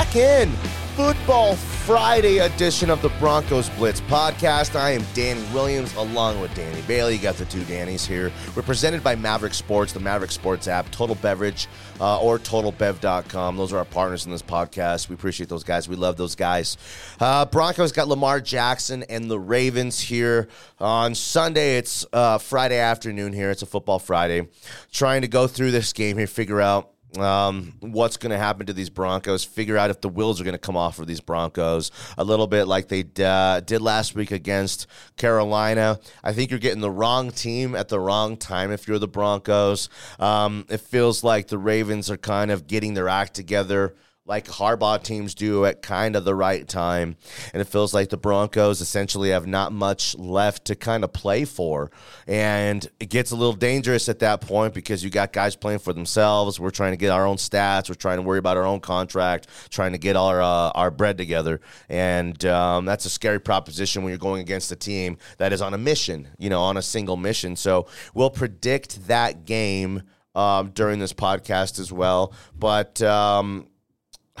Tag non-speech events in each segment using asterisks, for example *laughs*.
back in. Football Friday edition of the Broncos Blitz podcast. I am Danny Williams along with Danny Bailey. You got the two Dannys here. We're presented by Maverick Sports, the Maverick Sports app, Total Beverage, uh, or TotalBev.com. Those are our partners in this podcast. We appreciate those guys. We love those guys. Uh, Broncos got Lamar Jackson and the Ravens here on Sunday. It's uh, Friday afternoon here. It's a football Friday. Trying to go through this game here, figure out um, what's going to happen to these Broncos, figure out if the wheels are going to come off of these Broncos a little bit like they uh, did last week against Carolina. I think you're getting the wrong team at the wrong time if you're the Broncos. Um, it feels like the Ravens are kind of getting their act together like Harbaugh teams do at kind of the right time. And it feels like the Broncos essentially have not much left to kind of play for. And it gets a little dangerous at that point because you got guys playing for themselves. We're trying to get our own stats. We're trying to worry about our own contract, trying to get our, uh, our bread together. And um, that's a scary proposition when you're going against a team that is on a mission, you know, on a single mission. So we'll predict that game. Um, during this podcast as well. But um,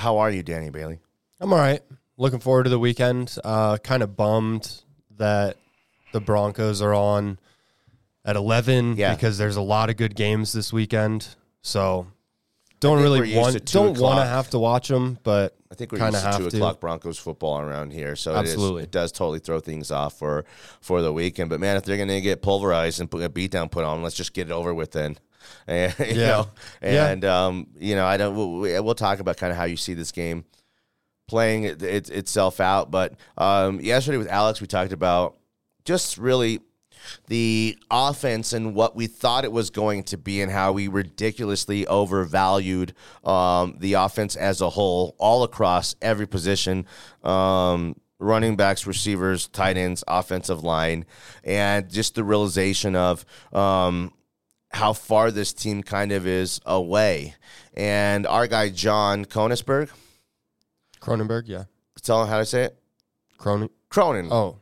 how are you, Danny Bailey? I'm all right. Looking forward to the weekend. Uh, kind of bummed that the Broncos are on at 11 Yeah. because there's a lot of good games this weekend. So don't really to want don't want to have to watch them, but I think we're kind used of to have two to. o'clock Broncos football around here, so it, is, it does totally throw things off for for the weekend. But man, if they're going to get pulverized and put a beat down put on, let's just get it over with then. *laughs* And, you Yeah. know, Yeah. and um, you know, I don't. We'll, we'll talk about kind of how you see this game playing it, it, itself out. But um, yesterday with Alex, we talked about just really the offense and what we thought it was going to be and how we ridiculously overvalued um, the offense as a whole, all across every position. Um, running backs, receivers, tight ends, offensive line, and just the realization of um, how far this team kind of is away. And our guy, John Konisberg, Cronenberg, yeah. tell him how to say it? Cronin. Cronenberg. Oh,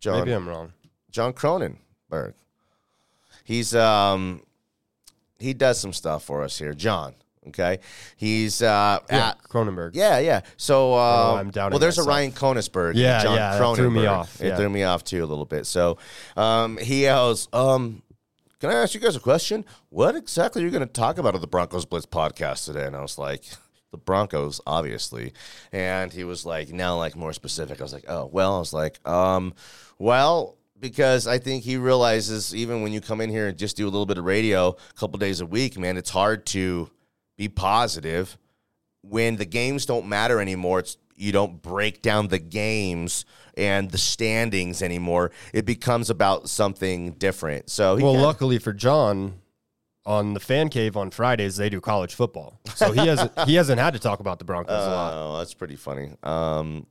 John. maybe I'm wrong. John Cronenberg. He's um he does some stuff for us here, John. Okay, he's uh Yeah, at, Cronenberg. yeah, yeah. So uh, Oh, I'm doubting well, there's myself. a Ryan Konisberg. Yeah, John yeah, that threw me Cronenberg. off, It yeah. threw me off too a little bit. So um, he yells, um, "Can I ask you guys a question? What exactly are you going to talk about on the Broncos Blitz podcast today?" And I was like. *laughs* The Broncos, obviously, and he was like, "Now, like more specific." I was like, "Oh, well." I was like, "Um, well, because I think he realizes even when you come in here and just do a little bit of radio a couple days a week, man, it's hard to be positive when the games don't matter anymore. It's you don't break down the games and the standings anymore. It becomes about something different. So he Well, kinda- luckily for John, on the fan cave on Fridays they do college football, so he hasn't he hasn't had to talk about the Broncos a lot. Oh, that's pretty funny. Um,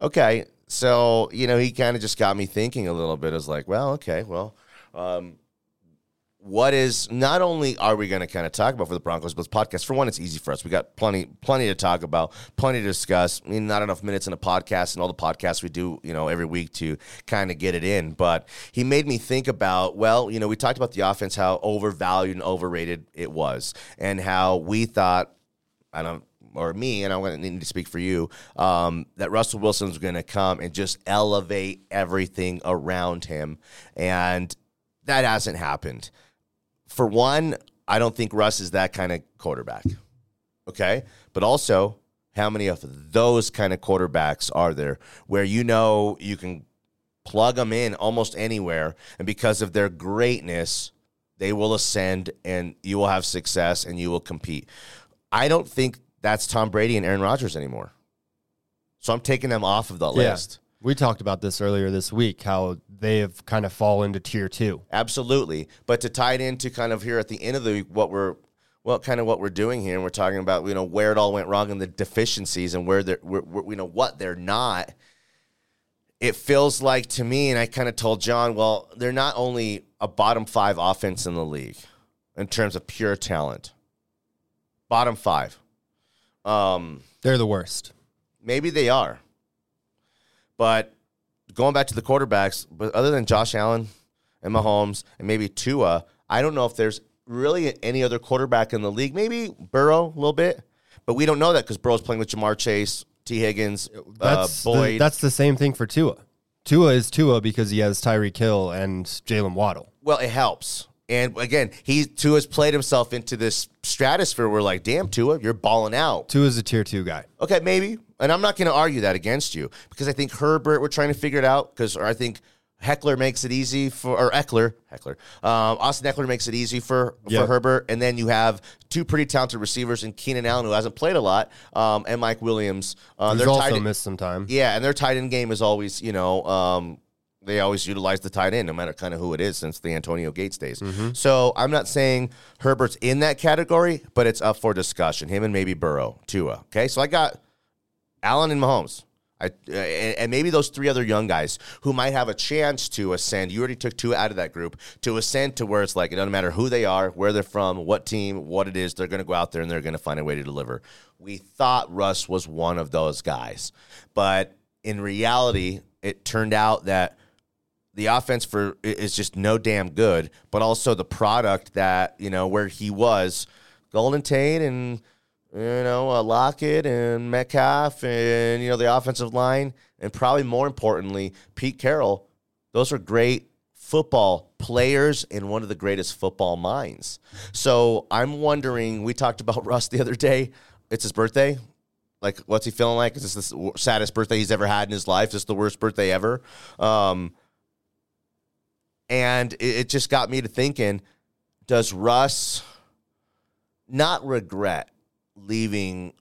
okay, so you know, he kind of just got me thinking a little bit. I was like, well, okay, well, um, what is not only are we going to kind of talk about for the Broncos but Blitz podcast? For one, it's easy for us. We got plenty, plenty to talk about, plenty to discuss. I mean, not enough minutes in a podcast and all the podcasts we do, you know, every week to kind of get it in. But he made me think about, well, you know, we talked about the offense, how overvalued and overrated it was, and how we thought I don't, or me, and I'm going to need to speak for you, um, that Russell Wilson's going to come and just elevate everything around him. And that hasn't happened. For one, I don't think Russ is that kind of quarterback. Okay. But also, how many of those kind of quarterbacks are there where you know you can plug them in almost anywhere, and because of their greatness, they will ascend and you will have success and you will compete. I don't think that's Tom Brady and Aaron Rodgers anymore. So I'm taking them off of the Yeah. list. We talked about this earlier this week, how they have kind of fallen into tier two. Absolutely. But to tie it into kind of here at the end of the week, what we're well, kind of what we're doing here, and we're talking about you know where it all went wrong and the deficiencies and where they're where, where, you know what they're not. It feels like to me, and I kind of told John, well, they're not only a bottom five offense in the league in terms of pure talent, bottom five. Um, They're the worst. maybe they are, but going back to the quarterbacks, but other than Josh Allen and Mahomes and maybe Tua, I don't know if there's really any other quarterback in the league. Maybe Burrow a little bit, But we don't know that because Burrow's playing with Ja'Marr Chase, Tee Higgins, uh, That's Boyd. the, that's the same thing for Tua. Tua is Tua because he has Tyreek Hill and Jaylen Waddle. well, it helps. And again, he Tua has played himself into this stratosphere where like, damn, Tua, you're balling out. Tua is a tier two guy. Okay, maybe. And I'm not going to argue that against you because I think Herbert, we're trying to figure it out because, or I think Heckler makes it easy for, or Ekeler, Heckler, um, Austin Ekeler makes it easy for, Yeah. for Herbert. And then you have two pretty talented receivers in Keenan Allen, who hasn't played a lot, um, and Mike Williams. Uh, they're also tight end- missed some time. yeah, and their tight end game is always, you know, um, they always utilize the tight end, no matter kind of who it is, since the Antonio Gates days. So I'm not saying Herbert's in that category, but it's up for discussion. Him and maybe Burrow, Tua. Okay, so I got Allen and Mahomes. I, uh, and maybe those three other young guys who might have a chance to ascend. You already took two out of that group to ascend to where it's like it doesn't matter who they are, where they're from, what team, what it is. They're going to go out there and they're going to find a way to deliver. We thought Russ was one of those guys, but in reality, it turned out that the offense for is just no damn good, but also the product that you know where he was, Golden Tate and you know uh, Lockett and Metcalf and you know the offensive line, and probably more importantly, Pete Carroll. Those are great football players and one of the greatest football minds. So I'm wondering. We talked about *laughs* Russ the other day. It's his birthday. Like, what's he feeling like? Is this the saddest birthday he's ever had in his life? Is this the worst birthday ever? Um, and it, it just got me to thinking does Russ not regret leaving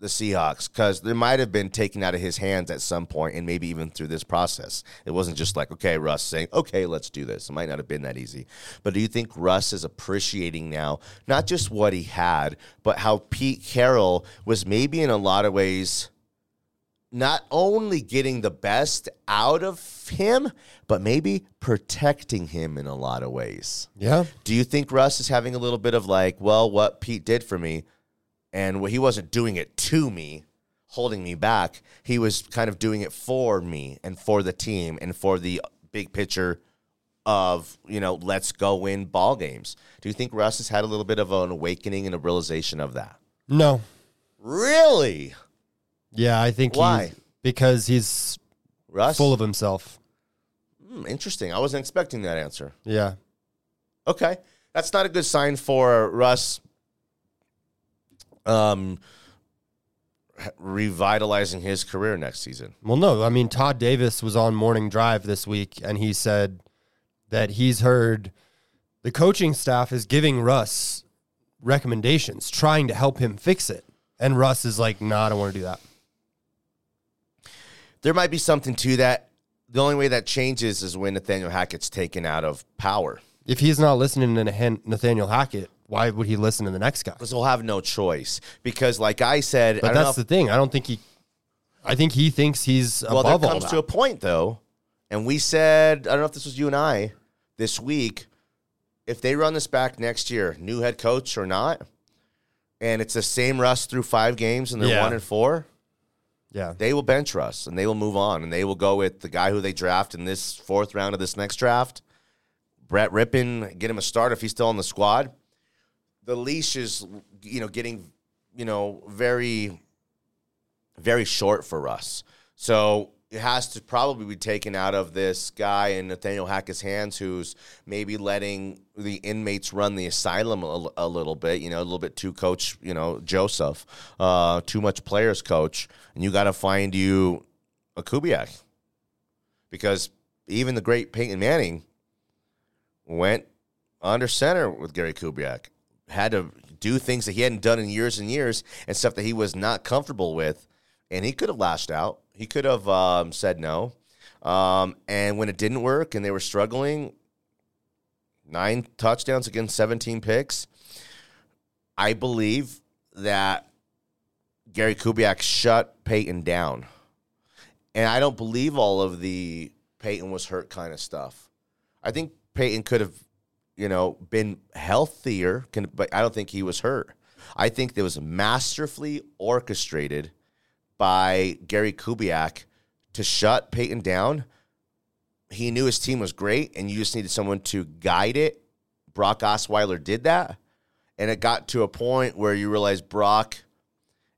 the Seahawks? Because there might have been taken out of his hands at some point, and maybe even through this process. It wasn't just like, okay, Russ saying, okay, let's do this. It might not have been that easy. But do you think Russ is appreciating now not just what he had, but how Pete Carroll was maybe in a lot of ways not only getting the best out of him, but maybe protecting him in a lot of ways. Yeah. Do you think Russ is having a little bit of like, well, what Pete did for me, and what he wasn't doing it to me, holding me back. He was kind of doing it for me and for the team and for the big picture of you know, let's go win ball games. Do you think Russ has had a little bit of an awakening and a realization of that? No. Really, Yeah, I think Why? he because he's Russ? full of himself. Hmm, interesting. I wasn't expecting that answer. Yeah. Okay. That's not a good sign for Russ um revitalizing his career next season. Well, no, I mean Todd Davis was on Morning Drive this week, and he said that he's heard the coaching staff is giving Russ recommendations, trying to help him fix it, and Russ is like, "No, nah, I don't want to do that." There might be something to that. The only way that changes is when Nathaniel Hackett's taken out of power. If he's not listening to Nathaniel Hackett, why would he listen to the next guy? Because he'll have no choice. Because like I said, But don't that's if- the thing. I don't think he. I think he thinks he's well, above there all comes that. to a point though, and we said, I don't know if this was you and I this week, if they run this back next year, new head coach or not, and it's the same Russ through five games and they're Yeah. one and four, yeah, they will bench Russ and they will move on and they will go with the guy who they draft in this fourth round of this next draft. Brett Rypien, get him a start if he's still on the squad. The leash is, you know, getting, you know, very, very short for Russ. So it has to probably be taken out of this guy in Nathaniel Hackett's hands, who's maybe letting the inmates run the asylum a, a little bit. You know, a little bit too coach. You know, Joseph, uh, too much players coach, and you got to find you a Kubiak because even the great Peyton Manning went under center with Gary Kubiak. Had to do things that he hadn't done in years and years and stuff that he was not comfortable with. And he could have lashed out. He could have um, said no. Um, and when it didn't work and they were struggling, nine touchdowns against 17 picks, I believe that Gary Kubiak shut Peyton down. And I don't believe all of the Peyton was hurt kind of stuff. I think Peyton could have, you know, been healthier, but I don't think he was hurt. I think it was masterfully orchestrated by Gary Kubiak to shut Peyton down. He knew his team was great, and you just needed someone to guide it. Brock Osweiler did that, and it got to a point where you realize Brock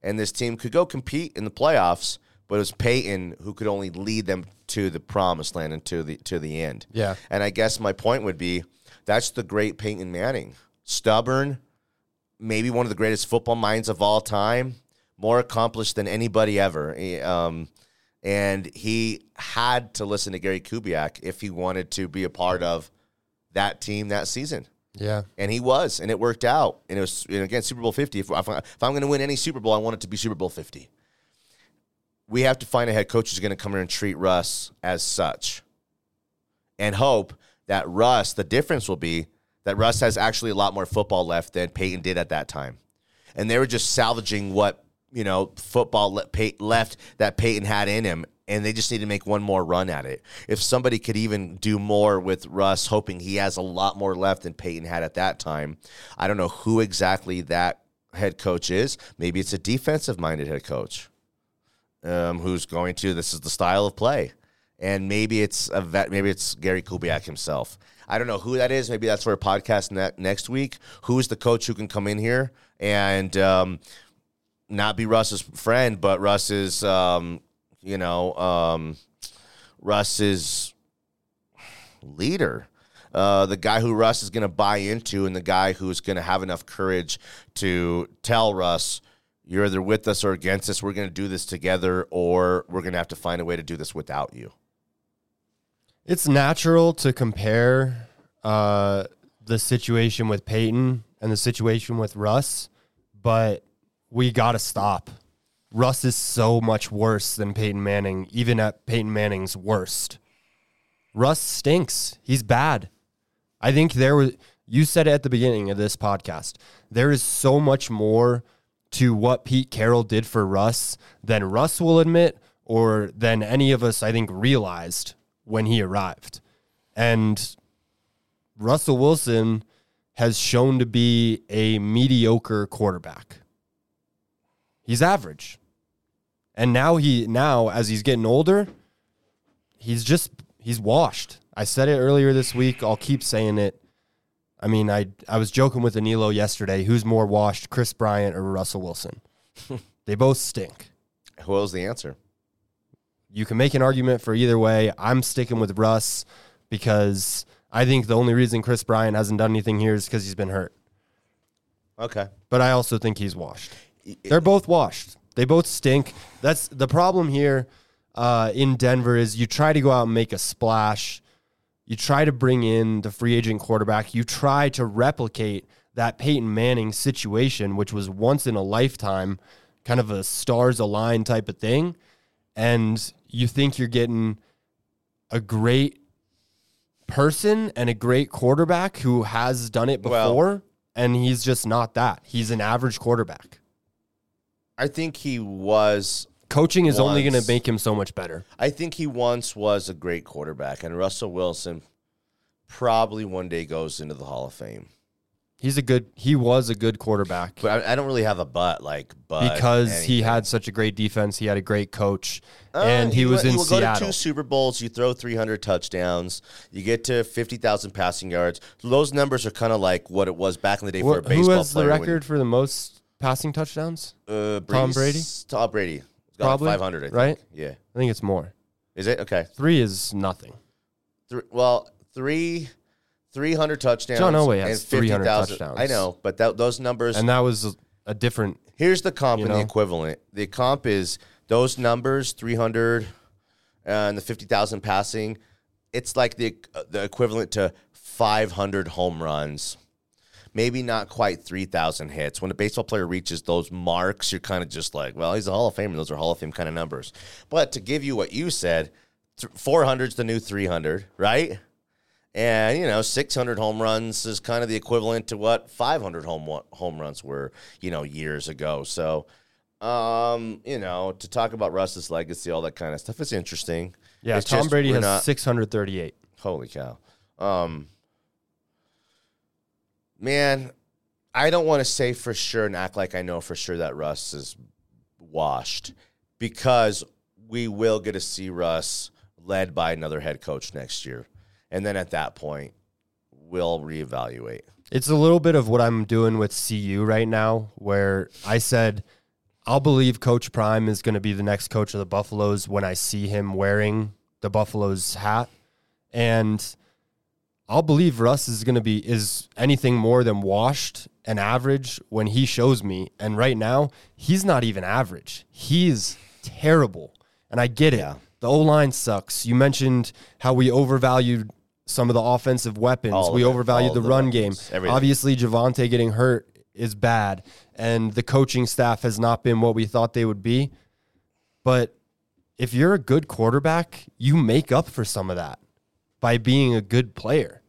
and this team could go compete in the playoffs, but it was Peyton who could only lead them to the promised land and to the to the end. Yeah. And I guess my point would be that's the great Peyton Manning. Stubborn, maybe one of the greatest football minds of all time, more accomplished than anybody ever. Um, and he had to listen to Gary Kubiak if he wanted to be a part of that team that season. Yeah. And he was, and it worked out. And it was, and again, Super Bowl 50. If, if, I'm going to win any Super Bowl, I want it to be Super Bowl 50. We have to find a head coach who's going to come here and treat Russ as such and hope that Russ, the difference will be that Russ has actually a lot more football left than Peyton did at that time. And they were just salvaging what, you know, football left that Peyton had in him. And they just need to make one more run at it. If somebody could even do more with Russ, hoping he has a lot more left than Peyton had at that time, I don't know who exactly that head coach is. Maybe it's a defensive minded head coach um, who's going to, this is the style of play and maybe it's a vet, maybe it's Gary Kubiak himself. I don't know who that is. Maybe that's for a podcast ne- next week. Who's the coach who can come in here and um, not be Russ's friend, but Russ's, um, you know, um, Russ's leader. Uh, the guy who Russ is going to buy into, and the guy who's going to have enough courage to tell Russ, you're either with us or against us. We're going to do this together, or we're going to have to find a way to do this without you. It's natural to compare uh, the situation with Peyton and the situation with Russ, but we got to stop. Russ is so much worse than Peyton Manning, even at Peyton Manning's worst. Russ stinks. He's bad. I think there was, you said it at the beginning of this podcast, there is so much more to what Pete Carroll did for Russ than Russ will admit or than any of us, I think, realized when he arrived. And Russell Wilson has shown to be a mediocre quarterback. He's average. And now he now as he's getting older, he's just he's washed. I said it earlier this week, I'll keep saying it. I mean, I I was joking with Anilo yesterday, who's more washed, Chris Bryant or Russell Wilson? *laughs* they both stink. Who was the answer? You can make an argument for either way. I'm sticking with Russ because I think the only reason Chris Bryant hasn't done anything here is because he's been hurt. Okay. But I also think he's washed. They're both washed. They both stink. That's the problem here uh, in Denver is you try to go out and make a splash. You try to bring in the free agent quarterback. You try to replicate that Peyton Manning situation, which was once in a lifetime, kind of a stars align type of thing. And you think you're getting a great person and a great quarterback who has done it Well- before, and he's just not that. He's an average quarterback. I think he was. Coaching is only going to make him so much better. I think he once was a great quarterback, and Russell Wilson probably one day goes into the Hall of Fame. He's a good. He was a good quarterback But I, I don't really have a but like but because he had such a great defense. He had a great coach, Uh, and he, was will- in will go to Seattle. two Super Bowls. You throw 300 touchdowns. You get to 50,000 passing yards. Those numbers are kind of like what it was back in the day for a baseball player. who has the player. when- record for the most passing touchdowns? Uh, Tom Brady's- Tom Brady. He's got Probably, 500, I think. right? Yeah. I think it's more. Is it? Okay. Three is nothing. Three, well, three, 300 touchdowns. John Elway has and 300 50,000 touchdowns. I know, but that, those numbers. And that was a, a different. here's the comp you and the equivalent. The comp is those numbers 300 and the 50,000 passing. It's like the, the equivalent to 500 home runs. Maybe not quite 3,000 hits. When a baseball player reaches those marks, you're kind of just like, well, he's a Hall of Famer. Those are Hall of Fame kind of numbers. But to give you what you said, th- 400's the new 300, right? And, you know, 600 home runs is kind of the equivalent to what 500 home home runs were, you know, years ago. So, um, you know, to talk about Russ's legacy, all that kind of stuff, it's interesting. Yeah, It's Tom just Brady has not- 638. Holy cow. Um, man, I don't want to say for sure and act like I know for sure that Russ is washed because we will get to see Russ led by another head coach next year. And then at that point, we'll reevaluate. It's a little bit of what I'm doing with CU right now, where I said I'll believe Coach Prime is going to be the next coach of the Buffaloes when I see him wearing the Buffaloes hat. And I'll believe Russ is going to be is anything more than washed and average when he shows me. And right now, he's not even average. He's terrible. And I get it. Yeah. The O line sucks. You mentioned how we overvalued some of the offensive weapons. All we it. overvalued the the run weapons. game. Everything. Obviously, Javonte getting hurt is bad, and the coaching staff has not been what we thought they would be. But if you're a good quarterback, you make up for some of that by being a good player.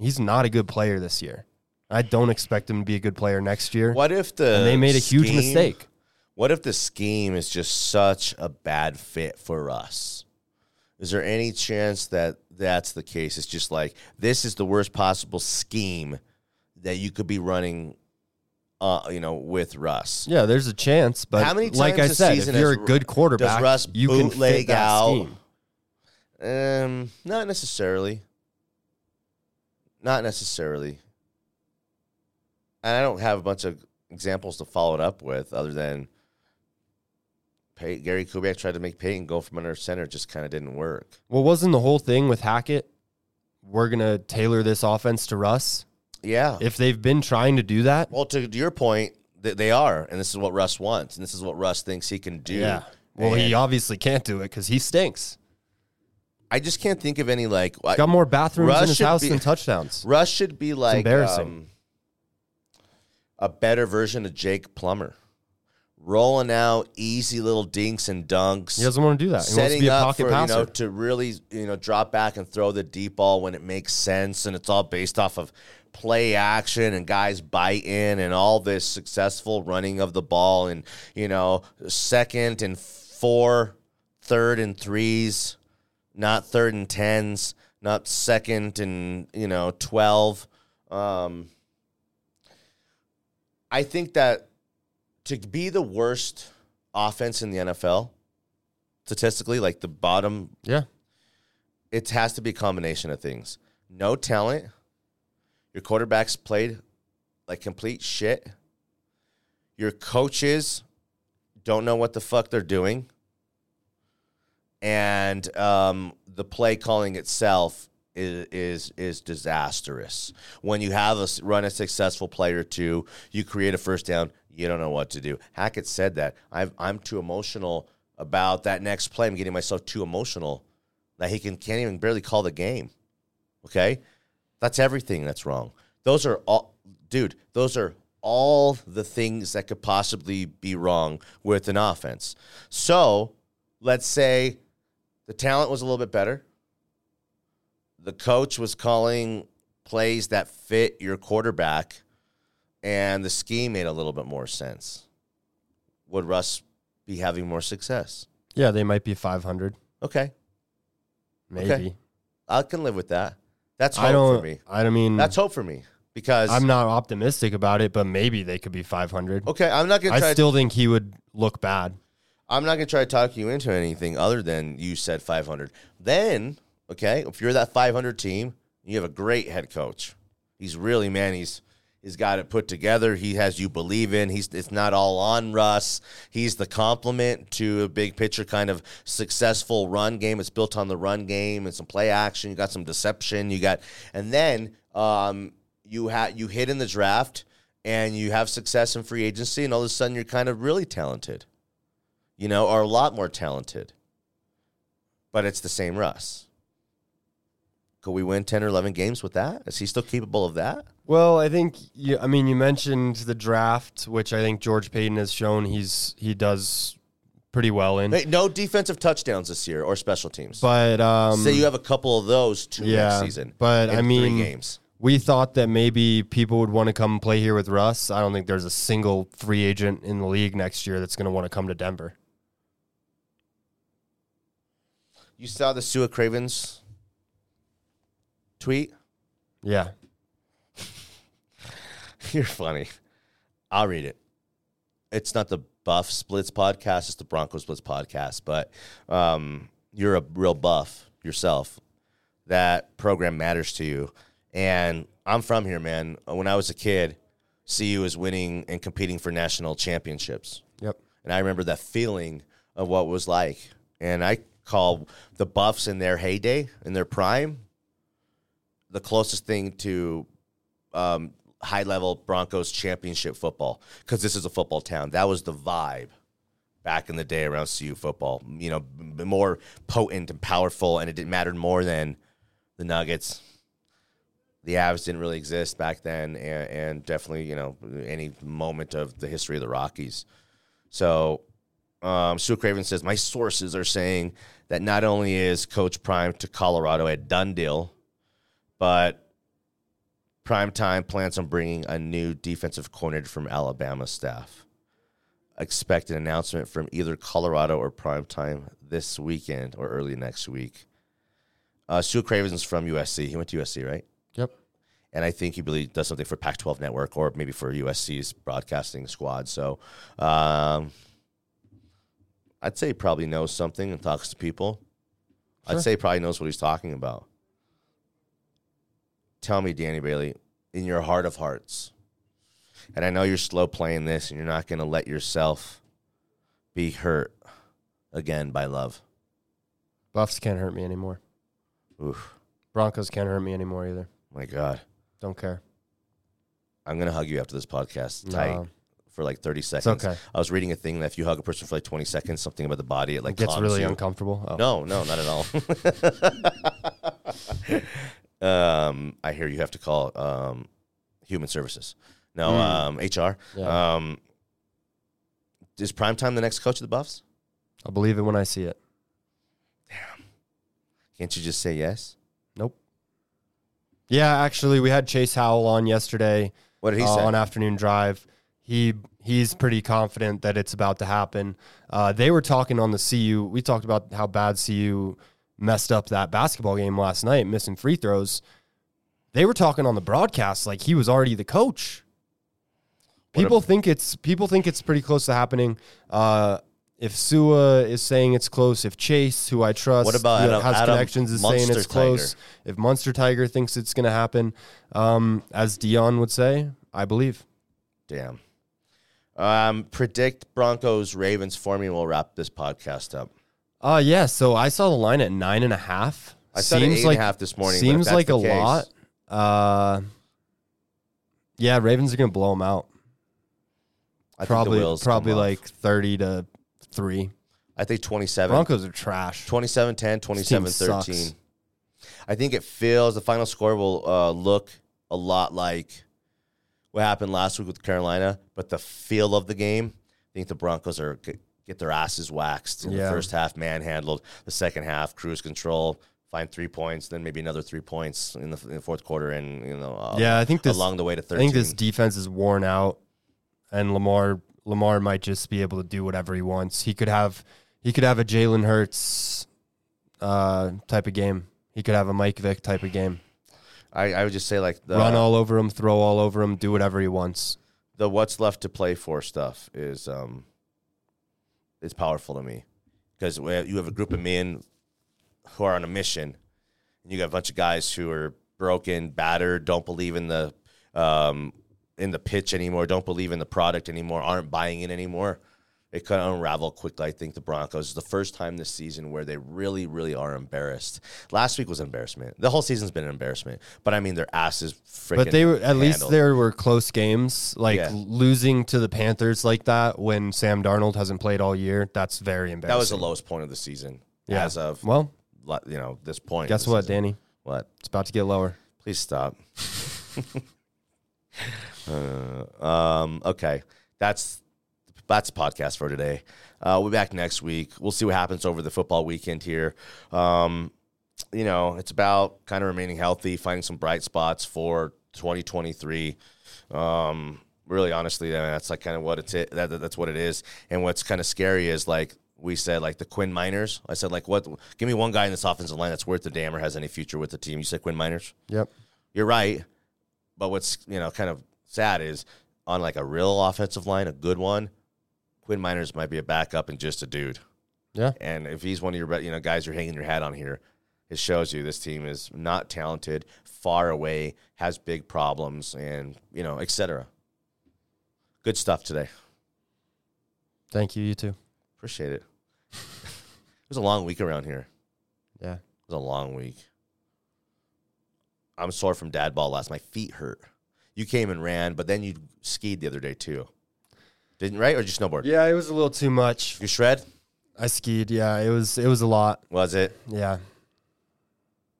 He's not a good player this year. I don't expect him to be a good player next year. What if the And they made a huge scheme- mistake. What if the scheme is just such a bad fit for us? Is there any chance that that's the case? It's just like this is the worst possible scheme that you could be running, uh, you know, with Russ. Yeah, there's a chance, but How many like I said, if you're a good quarterback, Russ you can that out? scheme. Um, not necessarily. Not necessarily. And I don't have a bunch of examples to follow it up with, other than Gary Kubiak tried to make Peyton go from under center, just kind of didn't work. Well, wasn't the whole thing with Hackett? We're gonna tailor this offense to Russ. Yeah. If they've been trying to do that, well, to your point, th- they are, and this is what Russ wants, and this is what Russ thinks he can do. Yeah. Well, he obviously can't do it because he stinks. I just can't think of any like. Got more bathrooms Russ in his should house be- than touchdowns. Russ should be like embarrassing. um, a better version of Jake Plummer, rolling out easy little dinks and dunks. He doesn't want to do that. He wants to setting be a up for passer. you know to really you know drop back and throw the deep ball when it makes sense, and it's all based off of play action and guys bite in and all this successful running of the ball and you know second and four, third and threes, not third and tens, not second and you know twelve. Um, I think that to be the worst offense in the NFL, statistically, like the bottom, yeah, it has to be a combination of things. No talent. Your quarterbacks played like complete shit. Your coaches don't know what the fuck they're doing. And um, the play calling itself is, is is disastrous. When you have a run a successful play or two, you create a first down, you don't know what to do. Hackett said that. I've, I'm too emotional about that next play. I'm getting myself too emotional that he can can't even barely call the game. Okay, that's everything that's wrong. Those are all, dude. Those are all the things that could possibly be wrong with an offense. So let's say the talent was a little bit better. The coach was calling plays that fit your quarterback, and the scheme made a little bit more sense. Would Russ be having more success? yeah, they might be 500, Okay, maybe. Okay. I can live with that. That's hope I don't. for me. I don't mean. That's hope for me because I'm not optimistic about it, but maybe they could be 500. okay. I'm not gonna I still think he would look bad. I'm not gonna try to talk you into anything other than you said 500. Then okay, if you're that 500 team, you have a great head coach. He's really man. He's he's got it put together. He has you believe in. He's it's not all on Russ. He's the complement to a big picture kind of successful run game. It's built on the run game and some play action. You got some deception. You got and then um, you had you hit in the draft and you have success in free agency, and all of a sudden you're kind of really talented you know, are a lot more talented. But it's the same Russ. Could we win 10 or 11 games with that? Is he still capable of that? Well, I think you, I mean you mentioned the draft, which I think George Paton has shown he's he does pretty well in. Hey, no defensive touchdowns this year or special teams. But um, Say you have a couple of those two yeah, next season. but I three mean, games. we thought that maybe people would want to come play here with Russ. I don't think there's a single free agent in the league next year that's going to want to come to Denver. You saw the Sua Cravens tweet? Yeah, *laughs* You're funny. I'll read it. It's not the Buff Blitz podcast, it's the Broncos Blitz podcast, but um, you're a real buff yourself. That program matters to you. And I'm from here, man. When I was a kid, CU was winning and competing for national championships. yep. and I remember that feeling of what it was like. And I call the Buffs in their heyday, in their prime, the closest thing to um, high level Broncos championship football because this is a football town. That was the vibe back in the day around CU football. You know, more potent and powerful, and it didn't matter more than the Nuggets. The Avs didn't really exist back then, and, and definitely, you know, any moment of the history of the Rockies. So, um, Sua Cravens says, My sources are saying that not only is Coach Prime to Colorado a done deal, but Prime Time plans on bringing a new defensive coordinator from Alabama staff. Expect an announcement from either Colorado or Prime Time this weekend or early next week. Uh, Sue Craven's from USC. He went to USC, right? Yep. and I think he really does something for Pac-12 Network or maybe for USC's broadcasting squad. So, um, I'd say he probably knows something and talks to people. Sure. I'd say he probably knows what he's talking about. Tell me, Danny Bailey, in your heart of hearts, and I know you're slow playing this, and you're not going to let yourself be hurt again by love. Buffs can't hurt me anymore. Oof, Broncos can't hurt me anymore either. my God, Don't care. I'm going to hug you after this podcast tight No, for like 30 seconds. okay. I was reading a thing that if you hug a person for like 20 seconds, something about the body, it like It gets calms really you. uncomfortable. Oh. No, no, not at all. *laughs* um, I hear you have to call um, human services. No, Mm. um, HR. Yeah. Um, is Primetime the next coach of the Buffs? I'll believe it when I see it. Damn. Can't you just say yes? Nope. Yeah, actually, we had Chase Howell on yesterday What did he uh, say? on afternoon drive. He he's pretty confident that it's about to happen. Uh, they were talking on the CU. We talked about how bad CU messed up that basketball game last night, missing free throws. They were talking on the broadcast like he was already the coach. People think it's people think it's pretty close to happening. Uh, if Sua is saying it's close, if Chase, who I trust, What about Adam- has Adam connections, is saying Munster it's close, if Munsterteiger thinks it's going to happen, um, as Deion would say, I believe. Damn. Um, predict Broncos Ravens for me. We'll wrap this podcast up. Uh yeah. So I saw the line at nine and a half. I said eight and a half this morning. Seems like a case- lot. Uh, yeah, Ravens are gonna blow them out. I probably probably come off. like thirty to three. I think 27. Broncos are trash. 27 10, 27-13. I think it feels the final score will uh, look a lot like what happened last week with Carolina, but the feel of the game, I think the Broncos are get their asses waxed in Yeah. the first half, manhandled. The second half, cruise control, find three points, then maybe another three points in the, in the fourth quarter, and you know, uh, Yeah, I think this. along the way to I think this defense is worn out, and Lamar Lamar might just be able to do whatever he wants. He could have he could have a Jalen Hurts uh, type of game. He could have a Mike Vick type of game. I, I would just say like the Run all over him, throw all over him, do whatever he wants. the what's left to play for stuff is um is powerful to me because you have a group of men who are on a mission and you got a bunch of guys who are broken battered don't believe in the um in the pitch anymore don't believe in the product anymore aren't buying it anymore it could unravel quickly. I think the Broncos is the first time this season where they really, really are embarrassed. Last week was an embarrassment. The whole season's been an embarrassment. But I mean, their asses freaking. But they were at least there were close games. Like Yeah. losing to the Panthers like that when Sam Darnold hasn't played all year. That's very embarrassing. That was the lowest point of the season. Yeah. As of Well, you know this point. guess the what, season. Danny? What? It's about to get lower. Please stop. *laughs* uh, um. Okay. That's that's the podcast for today. Uh, we'll be back next week. We'll see what happens over the football weekend here. Um, you know, it's about kind of remaining healthy, finding some bright spots for 2023. Um, really, honestly, that's like kind of what it's it, that, that- that's what it is. And what's kind of scary is like we said, like the Quinn Meinerz. I said, like, what? Give me one guy in this offensive line that's worth the damn or has any future with the team. You said Quinn Meinerz. Yep. You're right, but what's you know kind of sad is on like a real offensive line, a good one. Quinn Meinerz might be a backup and just a dude. Yeah. And if he's one of your you know guys you're hanging your hat on here, it shows you this team is not talented, far away, has big problems, and you know, etc. Good stuff today. Thank you. You too. Appreciate it. *laughs* it was a long week around here. Yeah. It was a long week. I'm sore from dad ball last. My feet hurt. You came and ran, but then you skied the other day too. Didn't right or just snowboard? Yeah, it was a little too much. You shred? I skied. Yeah, it was it was a lot. Was it? Yeah.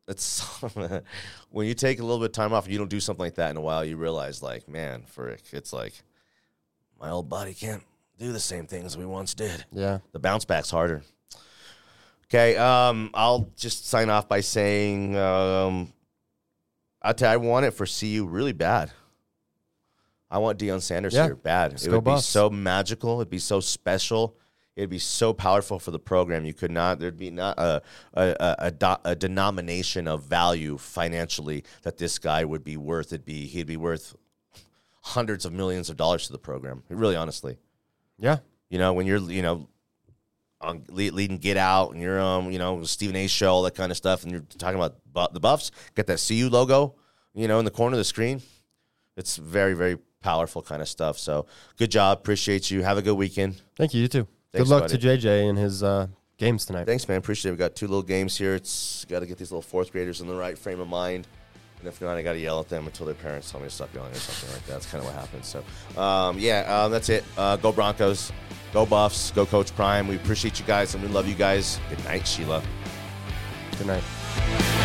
It's *laughs* when you take a little bit of time off and you don't do something like that in a while, you realize like, man, frick, it's like my old body can't do the same things we once did. Yeah. The bounce back's harder. Okay, um, I'll just sign off by saying um, I tell I want it for CU really bad. I want Deion Sanders Yeah. here bad. Let's it would be so magical. It'd be so special. It'd be so powerful for the program. You could not. There'd be not a a, a, a, do- a denomination of value financially that this guy would be worth. It'd be he'd be worth hundreds of millions of dollars to the program. Really, honestly. Yeah. You know, when you're, you know, on lead, leading Get Out and you're, um, you know, Stephen A. show, all that kind of stuff, and you're talking about the Buffs, get that CU logo, you know, in the corner of the screen. It's very, very powerful kind of stuff. So good job. Appreciate you. Have a good weekend. Thank you. You too. Thanks, Good luck buddy. to JJ in his uh, games tonight. Thanks, man. Appreciate it. We got two little games here. It's got to get these little fourth graders in the right frame of mind. And if not, I got to yell at them until their parents tell me to stop yelling or something like that. That's kind of what happens. So, um, yeah, um, that's it. Uh, go Broncos. Go Buffs. Go Coach Prime. We appreciate you guys and we love you guys. Good night, Sheila. Good night.